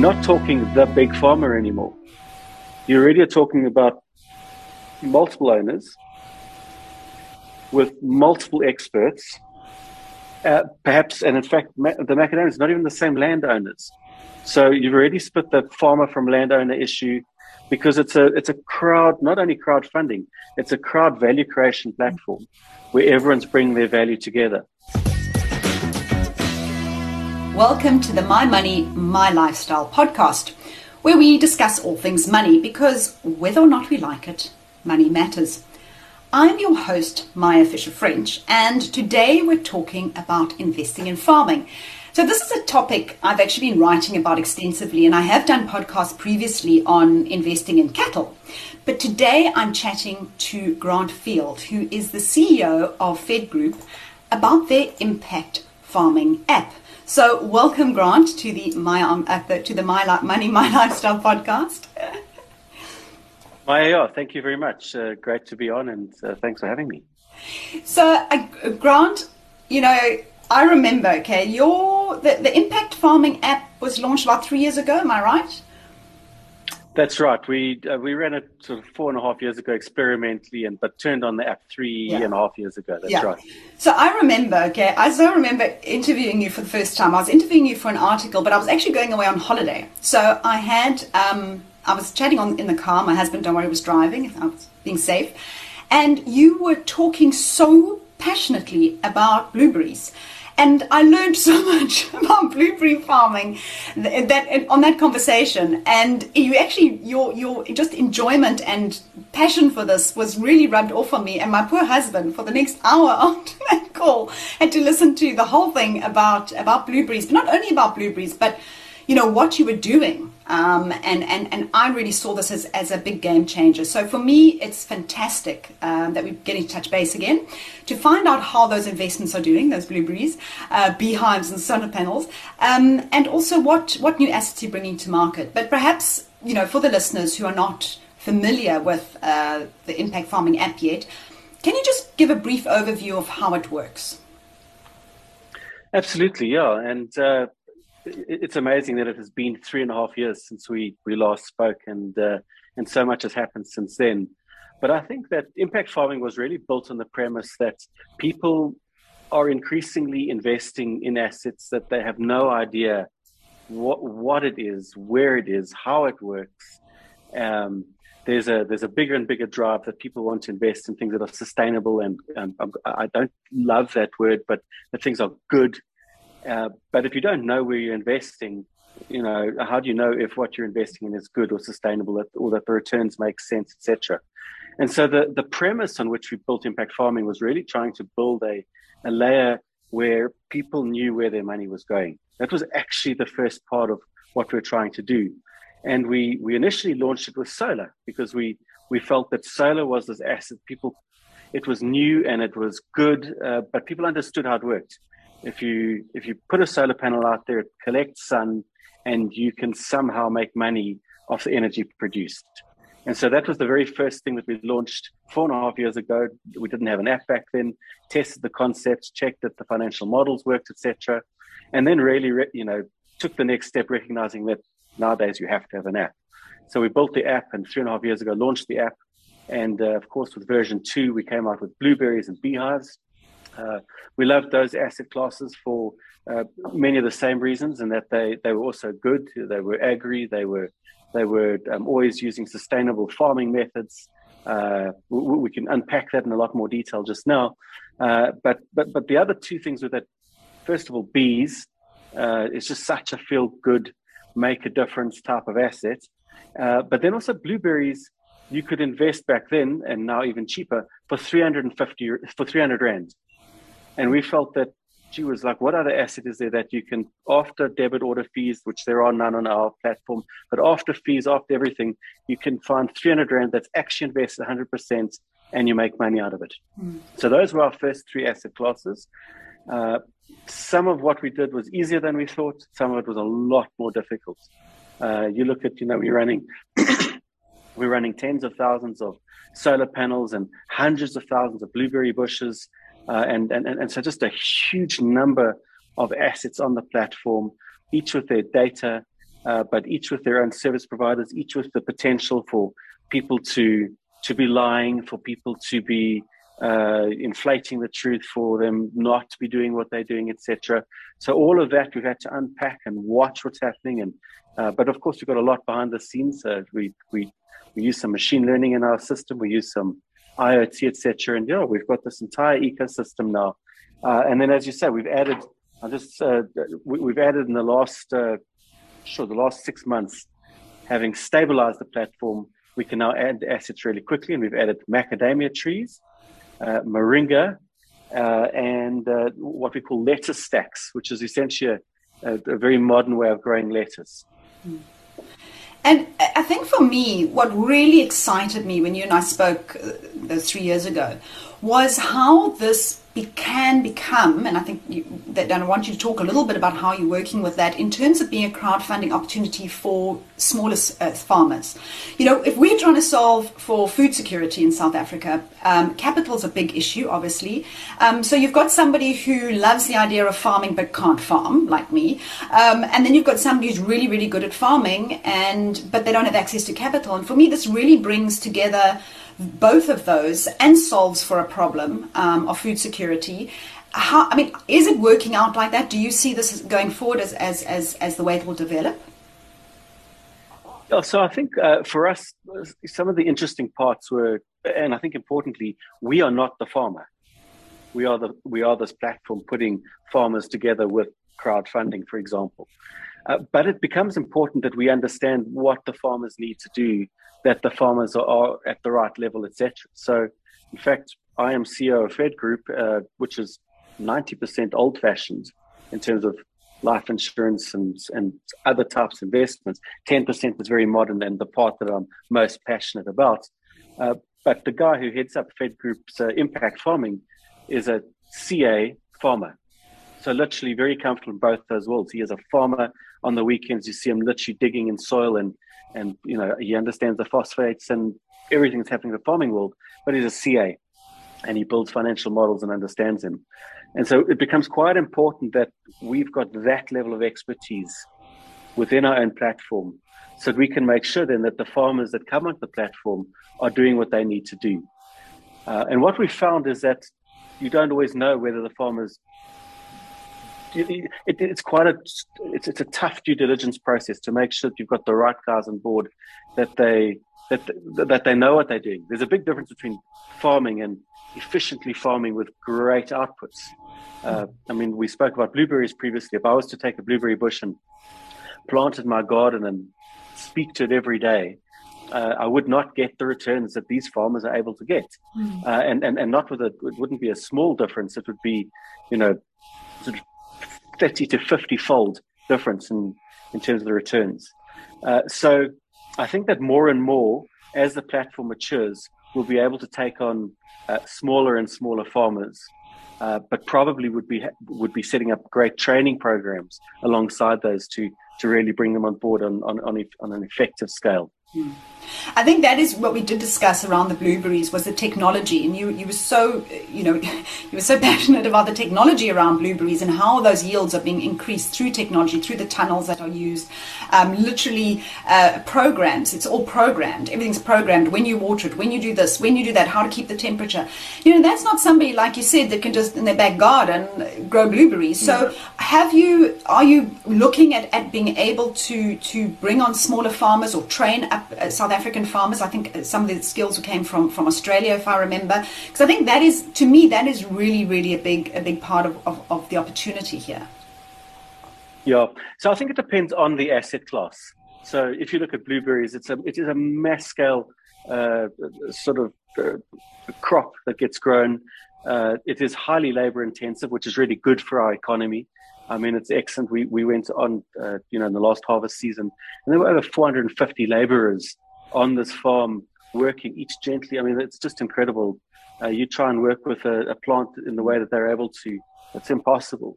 you're not talking the big farmer anymore. You're really talking about multiple owners with multiple experts, uh, perhaps, and in fact, the macadamias not even the same landowners. So you've already split the farmer from landowner issue because it's a it's a crowd, not only crowdfunding, it's a crowd value creation platform where everyone's bringing their value together. Welcome to the My Money, My Lifestyle podcast, where we discuss all things money because whether or not we like it, money matters. I'm your host, Maya Fisher-French, and today we're talking about investing in farming. So, this is a topic I've actually been writing about extensively, and I have done podcasts previously on investing in cattle. But today I'm chatting to Grant Field, who is the CEO of Fedgroup, about their impact farming app. So, welcome, Grant, to the my um, uh, to the my Life, money my lifestyle podcast. Maya, thank you very much. Uh, great to be on, and uh, thanks for having me. So, uh, Grant, you know, I remember. Okay, your the, the impact farming app was launched about three years ago. Am I right? That's right. We uh, we ran it sort of four and a half years ago experimentally, and but turned on the app three yeah. and a half years ago. That's yeah. right. So I remember, okay, I still remember interviewing you for the first time. I was interviewing you for an article, but I was actually going away on holiday. So I had um, I was chatting on in the car. My husband, don't worry, was driving. I was being safe, and you were talking so passionately about blueberries and I learned so much about blueberry farming that, that on that conversation. And you actually your your just enjoyment and passion for this was really rubbed off on me. And my poor husband, for the next hour after that call, had to listen to the whole thing about about blueberries, but not only about blueberries, but you know what you were doing um, and, and, and I really saw this as, as a big game changer. So for me, it's fantastic um, that we're getting to touch base again to find out how those investments are doing, those blueberries, uh, beehives, and solar panels, um, and also what, what new assets you're bringing to market. But perhaps, you know, for the listeners who are not familiar with uh, the Impact Farming app yet, can you just give a brief overview of how it works? Absolutely, yeah. And uh, it's amazing that it has been three and a half years since we, we last spoke, and uh, and so much has happened since then. But I think that impact farming was really built on the premise that people are increasingly investing in assets that they have no idea what what it is, where it is, how it works. Um, there's a there's a bigger and bigger drive that people want to invest in things that are sustainable, and um, I don't love that word, but that things are good uh, but if you don't know where you're investing, you know, how do you know if what you're investing in is good or sustainable or that the returns make sense, etc. And so the, the premise on which we built impact farming was really trying to build a, a layer where people knew where their money was going. That was actually the first part of what we we're trying to do. And we, we initially launched it with solar because we, we felt that solar was this asset. People, it was new and it was good, uh, but people understood how it worked if you if you put a solar panel out there, it collects sun, and you can somehow make money off the energy produced. And so that was the very first thing that we launched four and a half years ago. We didn't have an app back then. Tested the concepts, checked that the financial models worked, etc. And then really, you know, took the next step, recognizing that nowadays you have to have an app. So we built the app, and three and a half years ago launched the app. And uh, of course, with version two, we came out with blueberries and beehives. Uh, we loved those asset classes for uh, many of the same reasons, and that they, they were also good. They were agri. They were they were um, always using sustainable farming methods. Uh, we, we, can unpack that in a lot more detail just now. Uh, but but but the other two things with that, first of all, bees. Uh, it's just such a feel good, make a difference type of asset. But then also blueberries you could invest back then and now even cheaper for 350 for 300 rand and we felt that she was like, what other asset is there that you can, after debit order fees, which there are none on our platform, but after fees, after everything, you can find 300 Rand that's actually invested 100% and you make money out of it. Mm. So those were our first three asset classes. Uh, some of what we did was easier than we thought. Some of it was a lot more difficult. Uh, you look at, you know, we're running, we're running tens of thousands of solar panels and hundreds of thousands of blueberry bushes uh, and, and, and so just a huge number of assets on the platform, each with their data, uh, but each with their own service providers, each with the potential for people to to be lying, for people to be uh, inflating the truth, for them not to be doing what they're doing, etc. So all of that we've had to unpack and watch what's happening. And uh, but of course we've got a lot behind the scenes. Uh, we we we use some machine learning in our system. We use some IoT, etc. And yeah, we've got this entire ecosystem now. Uh, and then, as you say, we've added. I just uh, we, have added in the last uh, sure the last six months, having stabilized the platform, we can now add assets really quickly, and we've added macadamia trees, uh, moringa, uh, and uh, what we call lettuce stacks, which is essentially a, a, very modern way of growing lettuce. Mm. And I think for me, what really excited me when you and I spoke three years ago was how this can become, and I think you, that I want you to talk a little bit about how you're working with that in terms of being a crowdfunding opportunity for smaller uh, farmers. You know, if we're trying to solve for food security in South Africa, um, capital is a big issue, obviously. Um, so you've got somebody who loves the idea of farming but can't farm, like me, um, and then you've got somebody who's really, really good at farming, and but they don't have access to capital. And for me, this really brings together both of those and solves for a problem um, of food security. How, I mean, is it working out like that? Do you see this going forward as, as, as, as the way it will develop? So I think uh, for us, some of the interesting parts were, and I think importantly, we are not the farmer. We are the we are this platform putting farmers together with crowdfunding, for example. Uh, but it becomes important that we understand what the farmers need to do, that the farmers are, at the right level, etc. So, in fact, I am CEO of Fedgroup, uh, which is 90% old fashioned in terms of life insurance and, and other types of investments. 10% is very modern and the part that I'm most passionate about. Uh, but the guy who heads up Fedgroup's uh, impact farming is a CA farmer. So literally very comfortable in both those worlds. He is a farmer. On the weekends, you see him literally digging in soil and, and you know, he understands the phosphates and everything that's happening in the farming world, but he's a CA and he builds financial models and understands them. And so it becomes quite important that we've got that level of expertise within our own platform so that we can make sure then that the farmers that come onto the platform are doing what they need to do. Uh, and what we found is that you don't always know whether the farmers it, it, it's quite a it's, it's a tough due diligence process to make sure that you've got the right guys on board that they that that they know what they're doing. There's a big difference between farming and efficiently farming with great outputs. Uh, I mean, we spoke about blueberries previously. If I was to take a blueberry bush and plant it in my garden and speak to it every day, uh, I would not get the returns that these farmers are able to get. Mm. Uh, and, and, and not with a, it wouldn't be a small difference. It would be, you know, sort of 30 to 50 fold difference in, in terms of the returns. Uh, so I think that more and more, as the platform matures, we'll be able to take on uh, smaller and smaller farmers, uh, but probably would be would be setting up great training programs alongside those to to really bring them on board on on, on, on an effective scale. I think that is what we did discuss around the blueberries was the technology, and you you were so you know you were so passionate about the technology around blueberries and how those yields are being increased through technology, through the tunnels that are used, um, literally uh, programs. It's all programmed. Everything's programmed. When you water it, when you do this, when you do that, how to keep the temperature. You know that's not somebody like you said that can just in their back garden grow blueberries. So have you are you looking at, at being able to to bring on smaller farmers or train up uh, South African farmers. I think some of the skills came from, from Australia, if I remember. Because I think that is, to me, that is really, really a big, a big part of, of, of the opportunity here. Yeah. So I think it depends on the asset class. So if you look at blueberries, it's a, it is a mass scale uh, sort of uh, crop that gets grown. Uh, it is highly labor intensive, which is really good for our economy. I mean, it's excellent. We, we went on, uh, you know, in the last harvest season, and there were over 450 laborers on this farm working each gently. I mean, it's just incredible. Uh, you try and work with a, a, plant in the way that they're able to, it's impossible.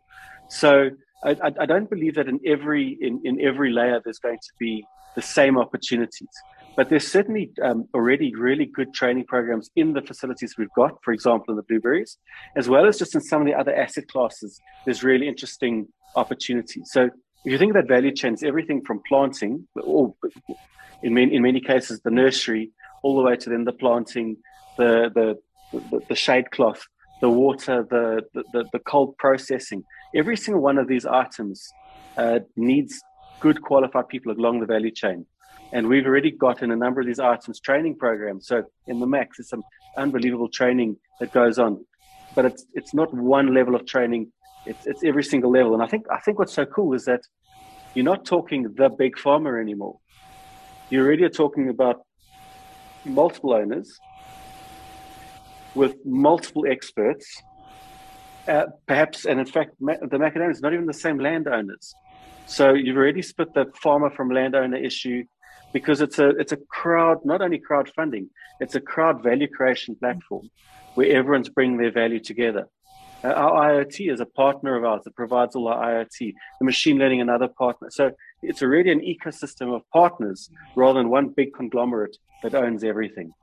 So I, I don't believe that in every in, in every layer there's going to be the same opportunities. But there's certainly um, already really good training programs in the facilities we've got, for example, in the blueberries, as well as just in some of the other asset classes. There's really interesting opportunities. So if you think that value chain, it's everything from planting, or in many, in many cases, the nursery, all the way to then the planting, the, the, the, the shade cloth, the water, the, the, the, cold processing. Every single one of these items uh, needs good qualified people along the value chain. And we've already got in a number of these items training programs. So in the Max, there's some unbelievable training that goes on. But it's it's not one level of training, it's it's every single level. And I think I think what's so cool is that you're not talking the big farmer anymore. You already are talking about multiple owners with multiple experts, uh, perhaps, and in fact, the macadamias not even the same landowners. So you've already split the farmer from landowner issue because it's a it's a crowd, not only crowdfunding, it's a crowd value creation platform where everyone's bringing their value together. Uh, our IoT is a partner of ours that provides all our IoT, the machine learning another partner. So it's already an ecosystem of partners rather than one big conglomerate that owns everything.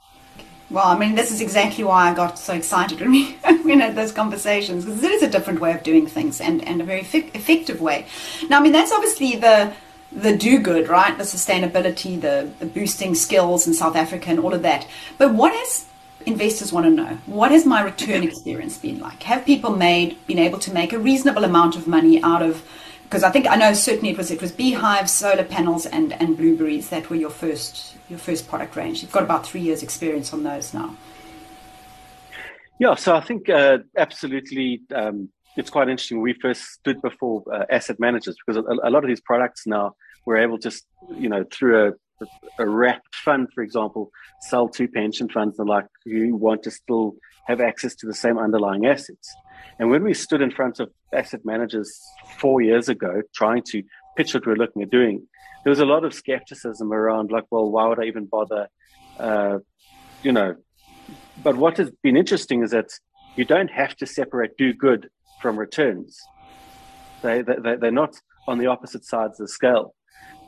Well, I mean, this is exactly why I got so excited when we, we had those conversations because it is a different way of doing things and, and a very effective way. Now, I mean, that's obviously the the do good, right? The sustainability, the, the boosting skills in South Africa, and all of that. But what has investors want to know? What has my return experience been like? Have people made been able to make a reasonable amount of money out of because I think I know certainly it was it was beehives, solar panels, and and blueberries that were your first your first product range. You've got about three years experience on those now. Yeah, so I think uh, absolutely. Um, it's quite interesting. We first stood before uh, asset managers because a, a, lot of these products now we're able to, you know, through a, a wrapped fund, for example, sell to pension funds and like who want to still have access to the same underlying assets. And when we stood in front of asset managers four years ago trying to pitch what we're looking at doing, there was a lot of skepticism around, like, well, why would I even bother? Uh, you know, but what has been interesting is that you don't have to separate do good from returns. They, they, they're not on the opposite sides of the scale.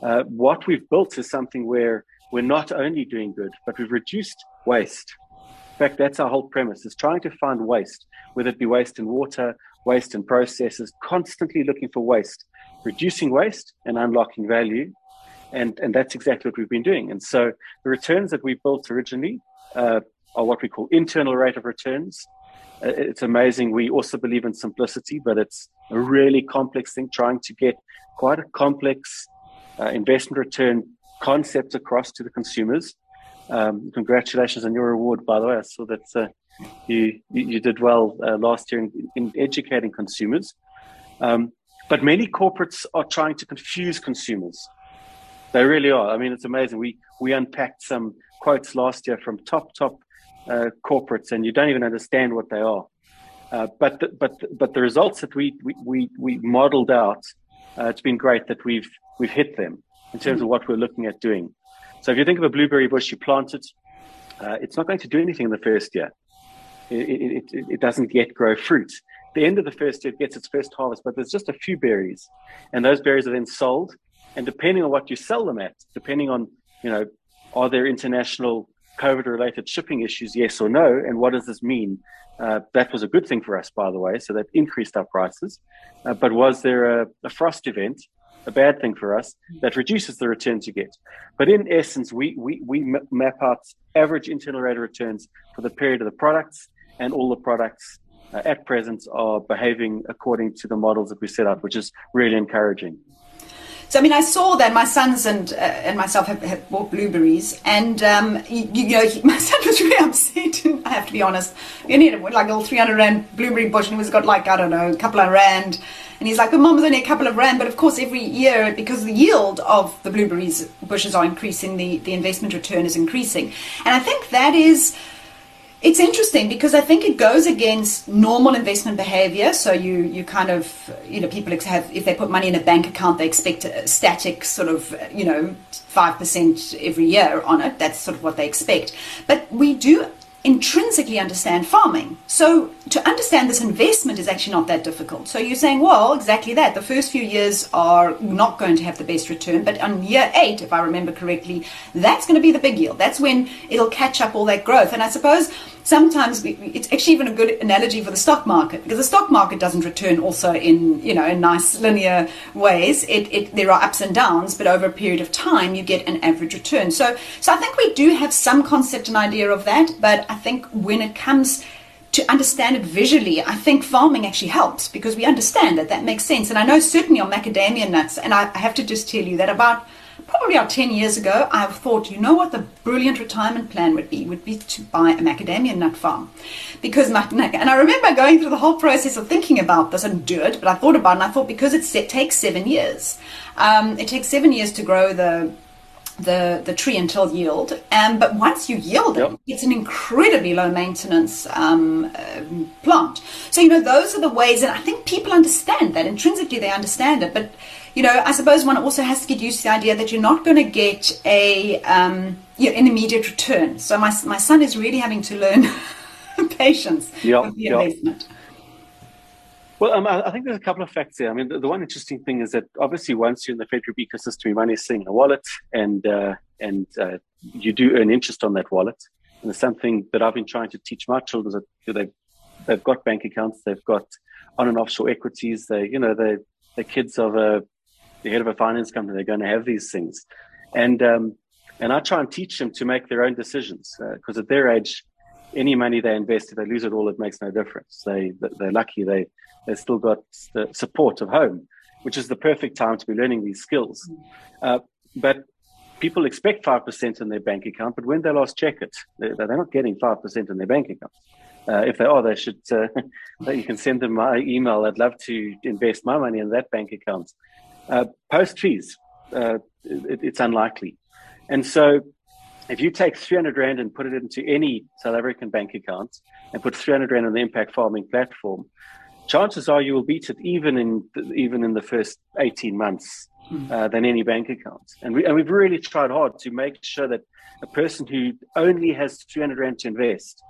Uh, what we've built is something where we're not only doing good, but we've reduced waste. In fact, that's our whole premise is trying to find waste, whether it be waste in water, waste in processes, constantly looking for waste, reducing waste and unlocking value. And, and that's exactly what we've been doing. And so the returns that we built originally uh, are what we call internal rate of returns. Uh, it's amazing. We also believe in simplicity, but it's a really complex thing, trying to get quite a complex uh, investment return concept across to the consumers um, congratulations on your award, by the way. I saw that uh, you, you did well uh, last year in, in, educating consumers. Um, but many corporates are trying to confuse consumers. They really are. I mean, it's amazing. We we unpacked some quotes last year from top top uh, corporates, and you don't even understand what they are. Uh, but the, but but the results that we we we, we modeled out, uh, it's been great that we've we've hit them in terms of what we're looking at doing. So if you think of a blueberry bush, you plant it, uh, it's not going to do anything in the first year. It, it, it, it, doesn't yet grow fruit. The end of the first year, it gets its first harvest, but there's just a few berries, and those berries are then sold. And depending on what you sell them at, depending on you know, are there international COVID-related shipping issues, yes or no, and what does this mean? Uh, that was a good thing for us, by the way, so that increased our prices. Uh, but was there a, a frost event? a bad thing for us that reduces the returns you get. But in essence, we, we, we map out average internal rate of returns for the period of the products, and all the products uh, at present are behaving according to the models that we set out, which is really encouraging. So I mean, I saw that my sons and uh, and myself have, have, bought blueberries, and um, you, you, know, he, my son was really upset. I have to be honest. We only had like a little three hundred rand blueberry bush, and he was got like I don't know, a couple of rand. And he's like, but mom, was only a couple of rand. But of course, every year, because the yield of the blueberries bushes are increasing, the, the investment return is increasing. And I think that is it's interesting because I think it goes against normal investment behavior. So you you kind of you know people have if they put money in a bank account they expect a static sort of you know five percent every year on it. That's sort of what they expect. But we do intrinsically understand farming. So to understand this investment is actually not that difficult. So you're saying, well, exactly that. The first few years are not going to have the best return, but on year eight, if I remember correctly, that's going to be the big yield. That's when it'll catch up all that growth. And I suppose sometimes it's actually even a good analogy for the stock market because the stock market doesn't return also in you know in nice linear ways. It, it there are ups and downs, but over a period of time you get an average return. So so I think we do have some concept and idea of that, but I think when it comes to understand it visually, I think farming actually helps because we understand that that makes sense. And I know certainly on macadamia nuts, and I have to just tell you that about probably about 10 years ago, I thought, you know what the brilliant retirement plan would be? Would be to buy a macadamia nut farm. Because, my, and I remember going through the whole process of thinking about this and do it, but I thought about it and I thought because it takes seven years. Um, it takes seven years to grow the the the tree until yield. Um, but once you yield it, yep. it's an incredibly low maintenance um, uh, plant. So you know those are the ways, and I think people understand that intrinsically they understand it. But you know, I suppose one also has to get used to the idea that you're not going to get a um, you know, an immediate return. So my my son is really having to learn patience yep, with the yep. investment. Well, um, I think there's a couple of facts there. I mean, the, the, one interesting thing is that obviously once you're in the Fedgroup ecosystem, your money is sitting in a wallet, and uh, and uh, you do earn interest on that wallet. And it's something that I've been trying to teach my children that they've they've got bank accounts, they've got on and offshore equities. They, you know, they the kids of a the head of a finance company. They're going to have these things, and um, and I try and teach them to make their own decisions because uh, at their age, any money they invest, if they lose it all, it makes no difference. They they're lucky they they've still got the support of home, which is the perfect time to be learning these skills. Uh, but people expect 5% in their bank account, but when they last check it, they're, they're not getting 5% in their bank account. Uh, if they are, they should. Uh, you can send them my email. I'd love to invest my money in that bank account. Uh, post fees, uh, it, it's unlikely. And so, if you take 300 Rand and put it into any South African bank account and put 300 Rand on the impact farming platform, chances are you will beat it even in even in the first 18 months hmm. uh, than any bank account. And, we, and we've really tried hard to make sure that a person who only has 300 Rand to invest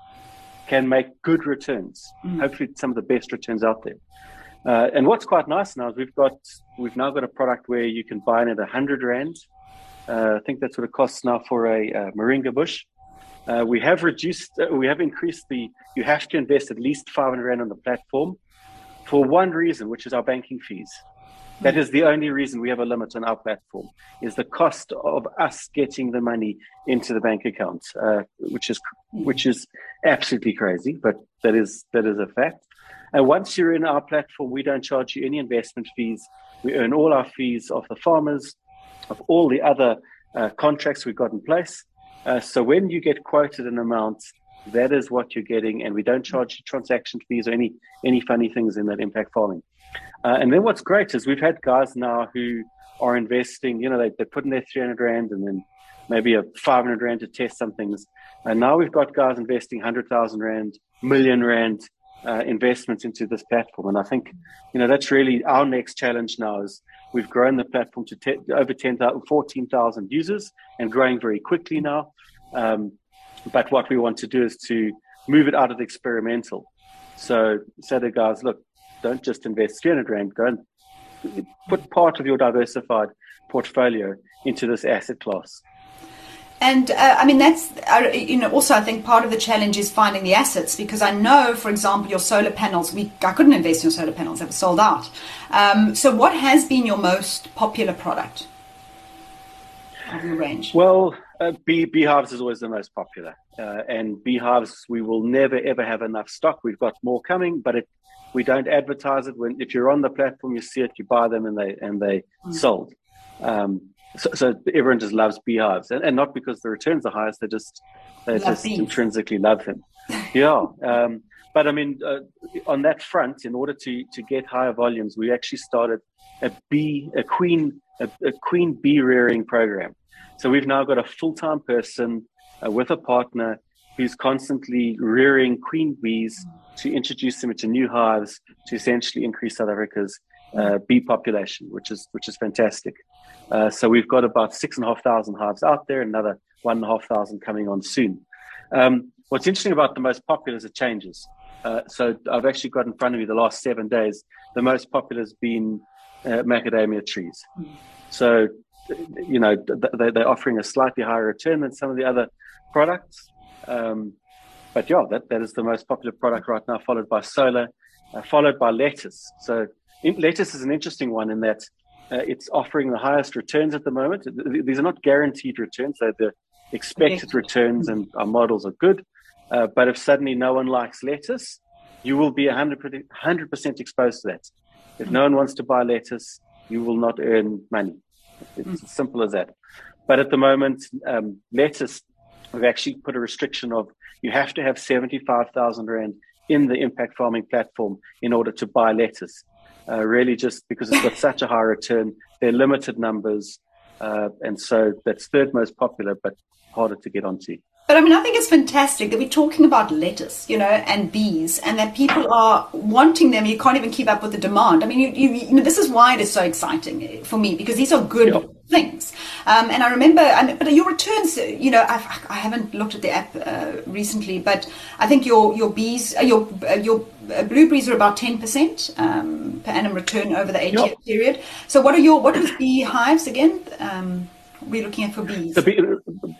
can make good returns, mm. hopefully some of the best returns out there. Uh, and what's quite nice now is we've got we've now got a product where you can buy in at 100 Rand. Uh, I think that's what it costs now for a, a moringa bush. Uh, we have reduced, uh, we have increased the, you have to invest at least 500 Rand on the platform for one reason, which is our banking fees. That is the only reason we have a limit on our platform is the cost of us getting the money into the bank account, uh, which is which is absolutely crazy, but that is that is a fact. And once you're in our platform, we don't charge you any investment fees. We earn all our fees of the farmers, of all the other uh, contracts we've got in place. Uh, so when you get quoted an amount, that is what you're getting, and we don't charge transaction fees or any any funny things in that impact farming. Uh, and then what's great is we've had guys now who are investing. You know, they they put in their 300 rand and then maybe a 500 rand to test some things. And now we've got guys investing 100,000 rand, million rand uh, investments into this platform. And I think, you know, that's really our next challenge now is we've grown the platform to te- over 10,000, 14,000 users and growing very quickly now. Um, but what we want to do is to move it out of the experimental. So say to guys, look, don't just invest 300 Rand, go and put part of your diversified portfolio into this asset class. And uh, I mean, that's, uh, you know, also I think part of the challenge is finding the assets because I know, for example, your solar panels, we, I couldn't invest in your solar panels, they were sold out. Um, so, what has been your most popular product range? Well, uh, bee, beehives is always the most popular. Uh, and beehives, we will never ever have enough stock. We've got more coming, but it, we don't advertise it. When if you're on the platform, you see it, you buy them, and they and they mm. sold. Um, so, so, everyone just loves beehives, and, and, not because the returns are highest. They just they love just bees. intrinsically love them. yeah. Um, but I mean, uh, on that front, in order to to get higher volumes, we actually started a bee, a queen, a, a queen bee rearing program. So we've now got a full time person uh, with a partner who's constantly rearing queen bees to introduce them into new hives to essentially increase South Africa's uh, bee population, which is which is fantastic. Uh, so we've got about six and a half thousand hives out there, another one and a half thousand coming on soon. Um, what's interesting about the most popular is it changes. Uh, so I've actually got in front of me the last seven days. The most popular has been uh, macadamia trees. So, you know, they, they're offering a slightly higher return than some of the other products. Um, but yeah, that, that is the most popular product right now, followed by solar, uh, followed by lettuce. So in, lettuce is an interesting one in that uh, it's offering the highest returns at the moment. These are not guaranteed returns; they're the expected okay. returns, and our models are good. Uh, but if suddenly no one likes lettuce, you will be 100%, 100% exposed to that. If no one wants to buy lettuce, you will not earn money. It's as simple as that. But at the moment, um, lettuce, we've actually put a restriction of you have to have 75,000 Rand in the impact farming platform in order to buy lettuce. Uh, really, just because it's got such a high return, they're limited numbers. Uh, and so that's third most popular, but harder to get onto. But I mean, I think it's fantastic that we're talking about lettuce, you know, and bees, and that people are wanting them. You can't even keep up with the demand. I mean, you, you, you know, this is why it is so exciting for me because these are good things. Um, and I remember, and, but your returns, you know, I've, I have not looked at the app uh, recently, but I think your your bees, uh, your uh, your uh, blueberries are about ten percent um, per annum return over the eight yep. year period. So, what are your what was beehives again? Um, we're looking at for bees? Bee,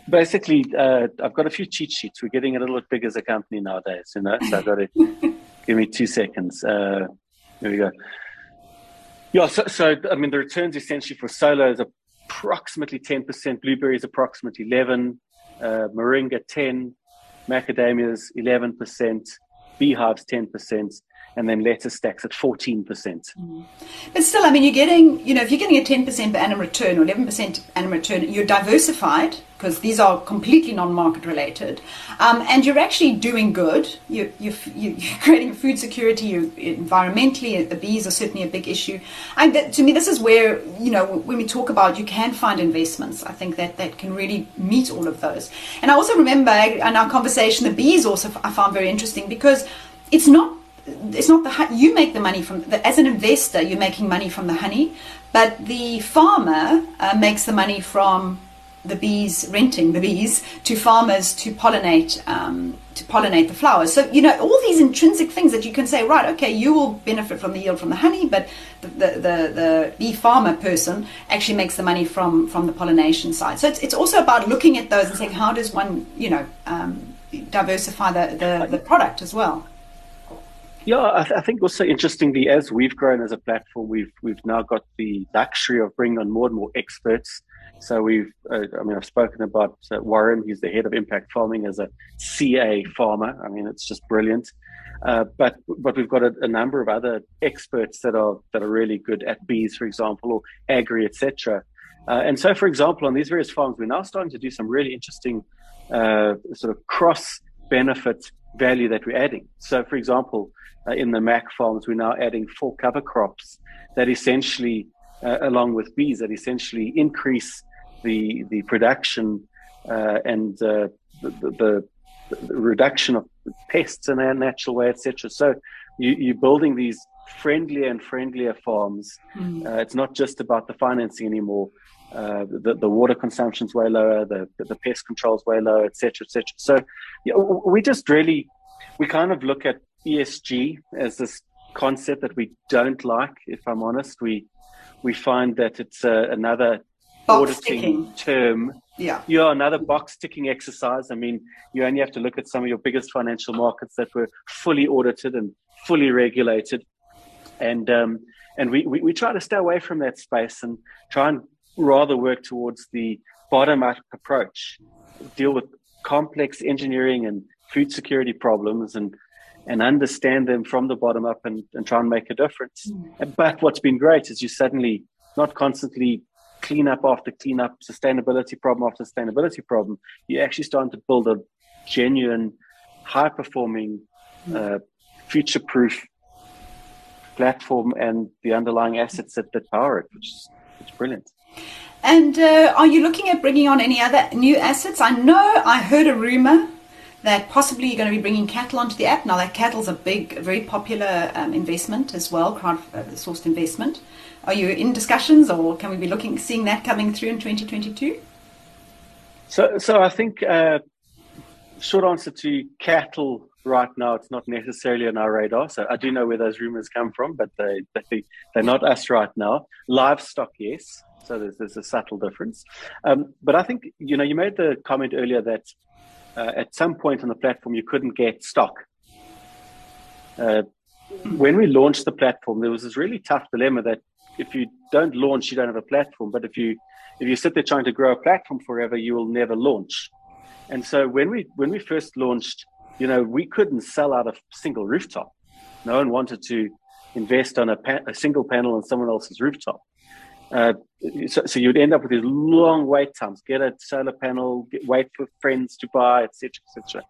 basically, uh, I've got a few cheat sheets. We're getting a little bit big as a company nowadays, you know. So I've got to give me two seconds. Uh, there we go. Yeah, so, so I mean, the returns essentially for solar is approximately ten percent. Blueberries approximately eleven. Uh, moringa ten. Macadamias eleven percent. Beehives ten percent and then lettuce stacks at 14%. Mm. But still, I mean, you're getting, you know, if you're getting a 10% per annum return or 11% annum return, you're diversified because these are completely non-market related, um, and you're actually doing good. You, you, you're creating food security. You're environmentally, the bees are certainly a big issue. And that, to me, this is where you know when we talk about you can find investments. I think that that can really meet all of those. And I also remember in our conversation, the bees also I found very interesting because it's not it's not the honey, you make the money from the, as an investor you're making money from the honey but the farmer uh, makes the money from the bees renting the bees to farmers to pollinate um, to pollinate the flowers. So you know all these intrinsic things that you can say right okay you will benefit from the yield from the honey but the the, the, the bee farmer person actually makes the money from from the pollination side. So it's, it's also about looking at those and saying how does one you know um, diversify the, the, the product as well yeah, I, th- I, think also interestingly, as we've grown as a platform, we've we've now got the luxury of bringing on more and more experts. So we've, uh, I mean, I've spoken about uh, Warren. who's the head of impact farming as a CA farmer. I mean, it's just brilliant. Uh, but but we've got a, a, number of other experts that are that are really good at bees, for example, or agri, etc. Uh, and so, for example, on these various farms, we're now starting to do some really interesting uh, sort of cross benefit value that we're adding. So, for example, uh, in the Mac farms, we're now adding four cover crops that essentially, uh, along with bees, that essentially increase the the production uh, and uh, the, the, the, reduction of pests in a natural way, etc. So you, are building these friendlier and friendlier farms. Mm. it's not just about the financing anymore. Uh, the, the water consumption's way lower, the, the pest control's way lower, etc., etc. So yeah, we just really, we kind of look at ESG as this concept that we don't like. If I'm honest, we we find that it's uh, another box auditing ticking. term. Yeah, yeah, another box ticking exercise. I mean, you only have to look at some of your biggest financial markets that were fully audited and fully regulated, and um, and we, we, we try to stay away from that space and try and rather work towards the bottom up approach, deal with complex engineering and food security problems and and understand them from the bottom up and, and try and make a difference. Mm. But what's been great is you suddenly not constantly clean up after clean up, sustainability problem after sustainability problem. You're actually starting to build a genuine, high performing, mm. uh, future proof platform and the underlying assets that, that power it, which is, which is brilliant. And uh, are you looking at bringing on any other new assets? I know I heard a rumor that possibly you're going to be bringing cattle onto the app. Now, that cattle's a big, very popular um, investment as well, crowd-sourced uh, investment. Are you in discussions, or can we be looking, seeing that coming through in 2022? So, so I think uh, short answer to cattle right now, it's not necessarily on our radar. So I do know where those rumors come from, but they, they, they're not us right now. Livestock, yes. So there's, there's a subtle difference. Um, but I think, you know, you made the comment earlier that uh, at some point on the platform, you couldn't get stock. Uh, when we launched the platform, there was this really tough dilemma that if you don't launch, you don't have a platform. But if you if you sit there trying to grow a platform forever, you will never launch. And so when we when we first launched, you know, we couldn't sell out a single rooftop. No one wanted to invest on a, pa- a single panel on someone else's rooftop. Uh, so, so, you'd end up with these long wait times. Get a solar panel, get, wait for friends to buy, etc., etc.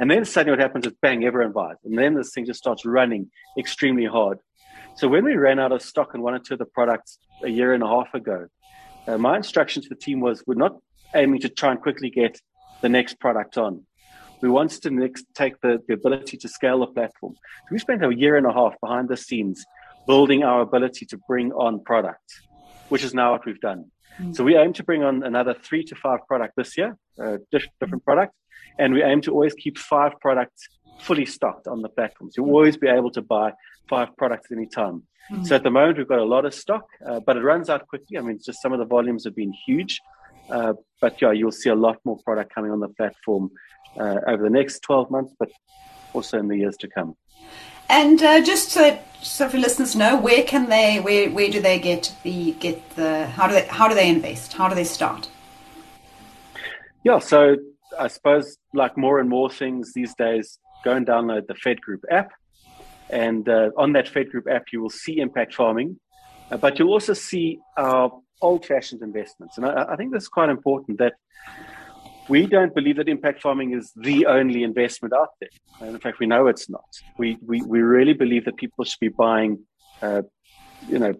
And then suddenly what happens is bang, everyone buys, and then this thing just starts running extremely hard. So when we ran out of stock on one or two of the products a year and a half ago, uh, my instruction to the team was we're not aiming to try and quickly get the next product on. We wanted to next take the, the ability to scale the platform. So we spent a year and a half behind the scenes building our ability to bring on product, which is now what we've done. Mm-hmm. So we aim to bring on another three to five product this year, uh, different products, and we aim to always keep five products fully stocked on the platform. So you'll always be able to buy five products at any time. Mm-hmm. So at the moment, we've got a lot of stock, uh, but it runs out quickly. I mean, just some of the volumes have been huge. Uh, but yeah, you'll see a lot more product coming on the platform uh, over the next 12 months, but also in the years to come. And uh, just so, so for listeners know, where can they, where, where do they get the, get the, how do they, how do they invest? How do they start? Yeah, so I suppose like more and more things these days, go and download the Fedgroup app. And uh, on that Fedgroup app, you will see impact farming, uh, but you'll also see our old fashioned investments. And I, I think that's quite important that we don't believe that impact farming is the only investment out there. And in fact, we know it's not. We, we, we really believe that people should be buying, uh, you know,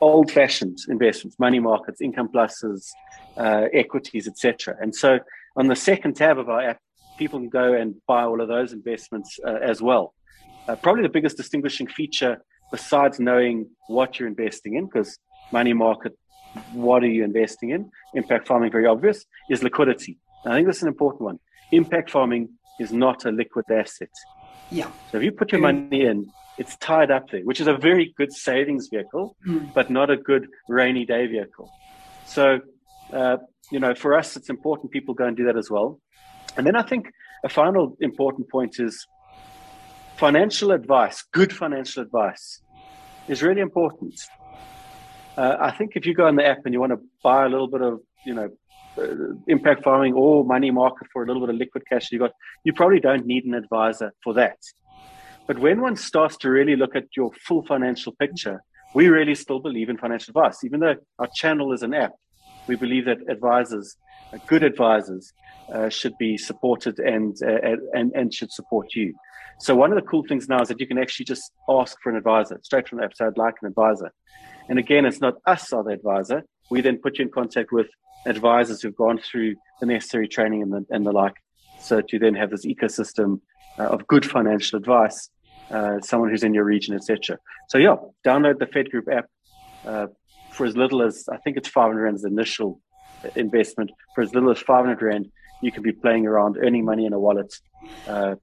old fashioned investments, money markets, income pluses, uh, equities, etc. And so on the second tab of our app, people can go and buy all of those investments uh, as well. Uh, probably the biggest distinguishing feature, besides knowing what you're investing in, because money market, what are you investing in? Impact farming, very obvious, is liquidity. And I think that's an important one. Impact farming is not a liquid asset. Yeah. So if you put your money in, it's tied up there, which is a very good savings vehicle, mm. but not a good rainy day vehicle. So, uh, you know, for us, it's important people go and do that as well. And then I think a final important point is financial advice, good financial advice is really important. Uh, I think if you go on the app and you want to buy a little bit of, you know, uh, impact farming or money market for a little bit of liquid cash you got, you probably don't need an advisor for that. But when one starts to really look at your full financial picture, we really still believe in financial advice. Even though our channel is an app, we believe that advisors, uh, good advisors, uh, should be supported and, uh, and and should support you. So one of the cool things now is that you can actually just ask for an advisor straight from the app. So I'd like an advisor. And again, it's not us are the advisor. We then put you in contact with advisors who've gone through the necessary training and the, and the like. So to then have this ecosystem uh, of good financial advice, uh, someone who's in your region, etc. So yeah, download the Fedgroup app uh, for as little as I think it's 500 rand as initial investment. For as little as 500 rand, you can be playing around, earning money in a wallet, uh,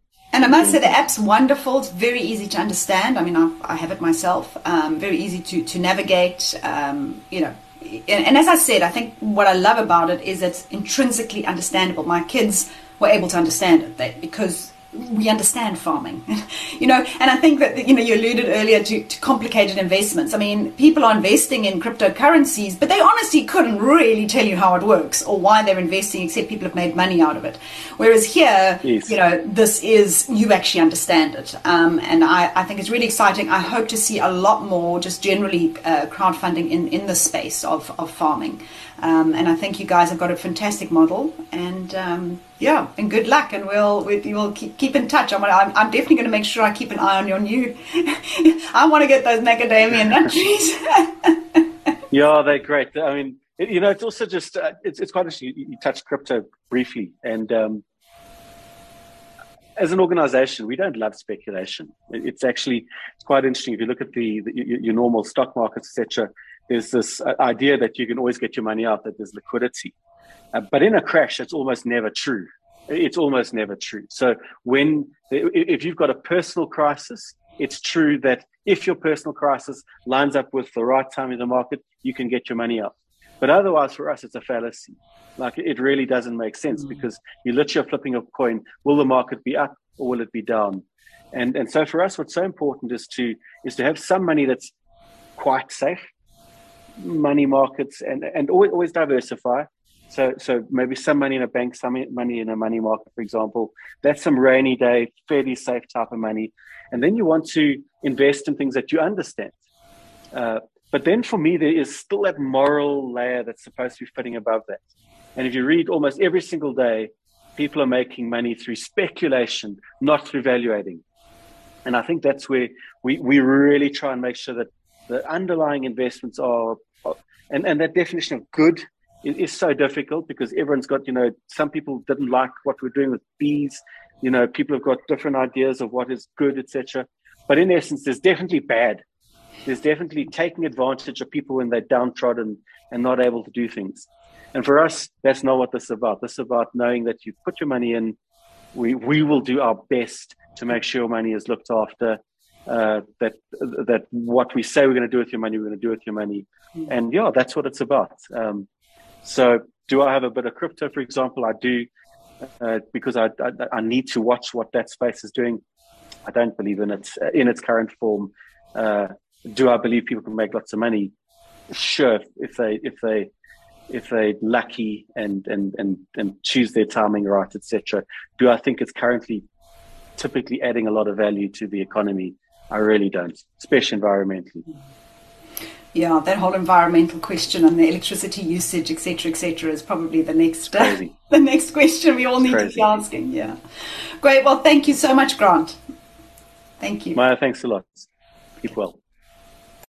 and I must say the app's wonderful. It's very easy to understand. I mean, I, I have it myself. Um, very easy to to navigate. Um, you know, and, and, as I said, I think what I love about it is it's intrinsically understandable. My kids were able to understand it they, because we understand farming, you know, and I think that, you know, you alluded earlier to, to, complicated investments. I mean, people are investing in cryptocurrencies, but they honestly couldn't really tell you how it works or why they're investing, except people have made money out of it. Whereas here, yes. you know, this is, you actually understand it. Um, and I, I think it's really exciting. I hope to see a lot more just generally uh, crowdfunding in, in the space of, of farming. Um, and I think you guys have got a fantastic model, and um, yeah, and good luck. And we'll we, will keep, keep in touch. I'm, I'm, I'm definitely going to make sure I keep an eye on your new. I want to get those macadamia nut trees. yeah, they're great. I mean, it, you know, it's also just uh, it's it's quite interesting. You, you touched crypto briefly, and um, as an organization, we don't love speculation. It's actually it's quite interesting if you look at the, the your, your normal stock markets, etc there's this uh, idea that you can always get your money out, that there's liquidity. Uh, but in a crash, it's almost never true. it's almost never true. So when if you've got a personal crisis, it's true that if your personal crisis lines up with the right time in the market, you can get your money out. But otherwise, for us, it's a fallacy. Like it really doesn't make sense mm. because you literally are flipping a coin. Will the market be up or will it be down? And and so for us, what's so important is to is to have some money that's quite safe, money markets, and and always, always diversify. So, so maybe some money in a bank, some money in a money market, for example. That's some rainy day, fairly safe type of money. And then you want to invest in things that you understand. Uh, but then for me, there is still that moral layer that's supposed to be fitting above that. And if you read almost every single day, people are making money through speculation, not through valuating. And I think that's where we, we really try and make sure that the underlying investments are, and, and that definition of good is so difficult because everyone's got, you know, some people didn't like what we're doing with bees. You know, people have got different ideas of what is good, etc. But in essence, there's definitely bad. There's definitely taking advantage of people when they're downtrodden and not able to do things. And for us, that's not what this is about. This is about knowing that you put your money in. We we will do our best to make sure money is looked after. Uh, that that what we say we're going to do with your money, we're going to do with your money. Mm. And yeah, that's what it's about. Um, so, do I have a bit of crypto, for example? I do, uh, because I, I, I need to watch what that space is doing. I don't believe in it in its current form. Uh, do I believe people can make lots of money? Sure, if they if they if they're lucky and and and and choose their timing right, etc. Do I think it's currently typically adding a lot of value to the economy? I really don't, especially environmentally yeah, that whole environmental question and the electricity usage, etc., etc., is probably the next uh, the next question we all need to be asking. Yeah, great. Well, thank you so much, Grant. Thank you. Maya, thanks a lot. Keep well.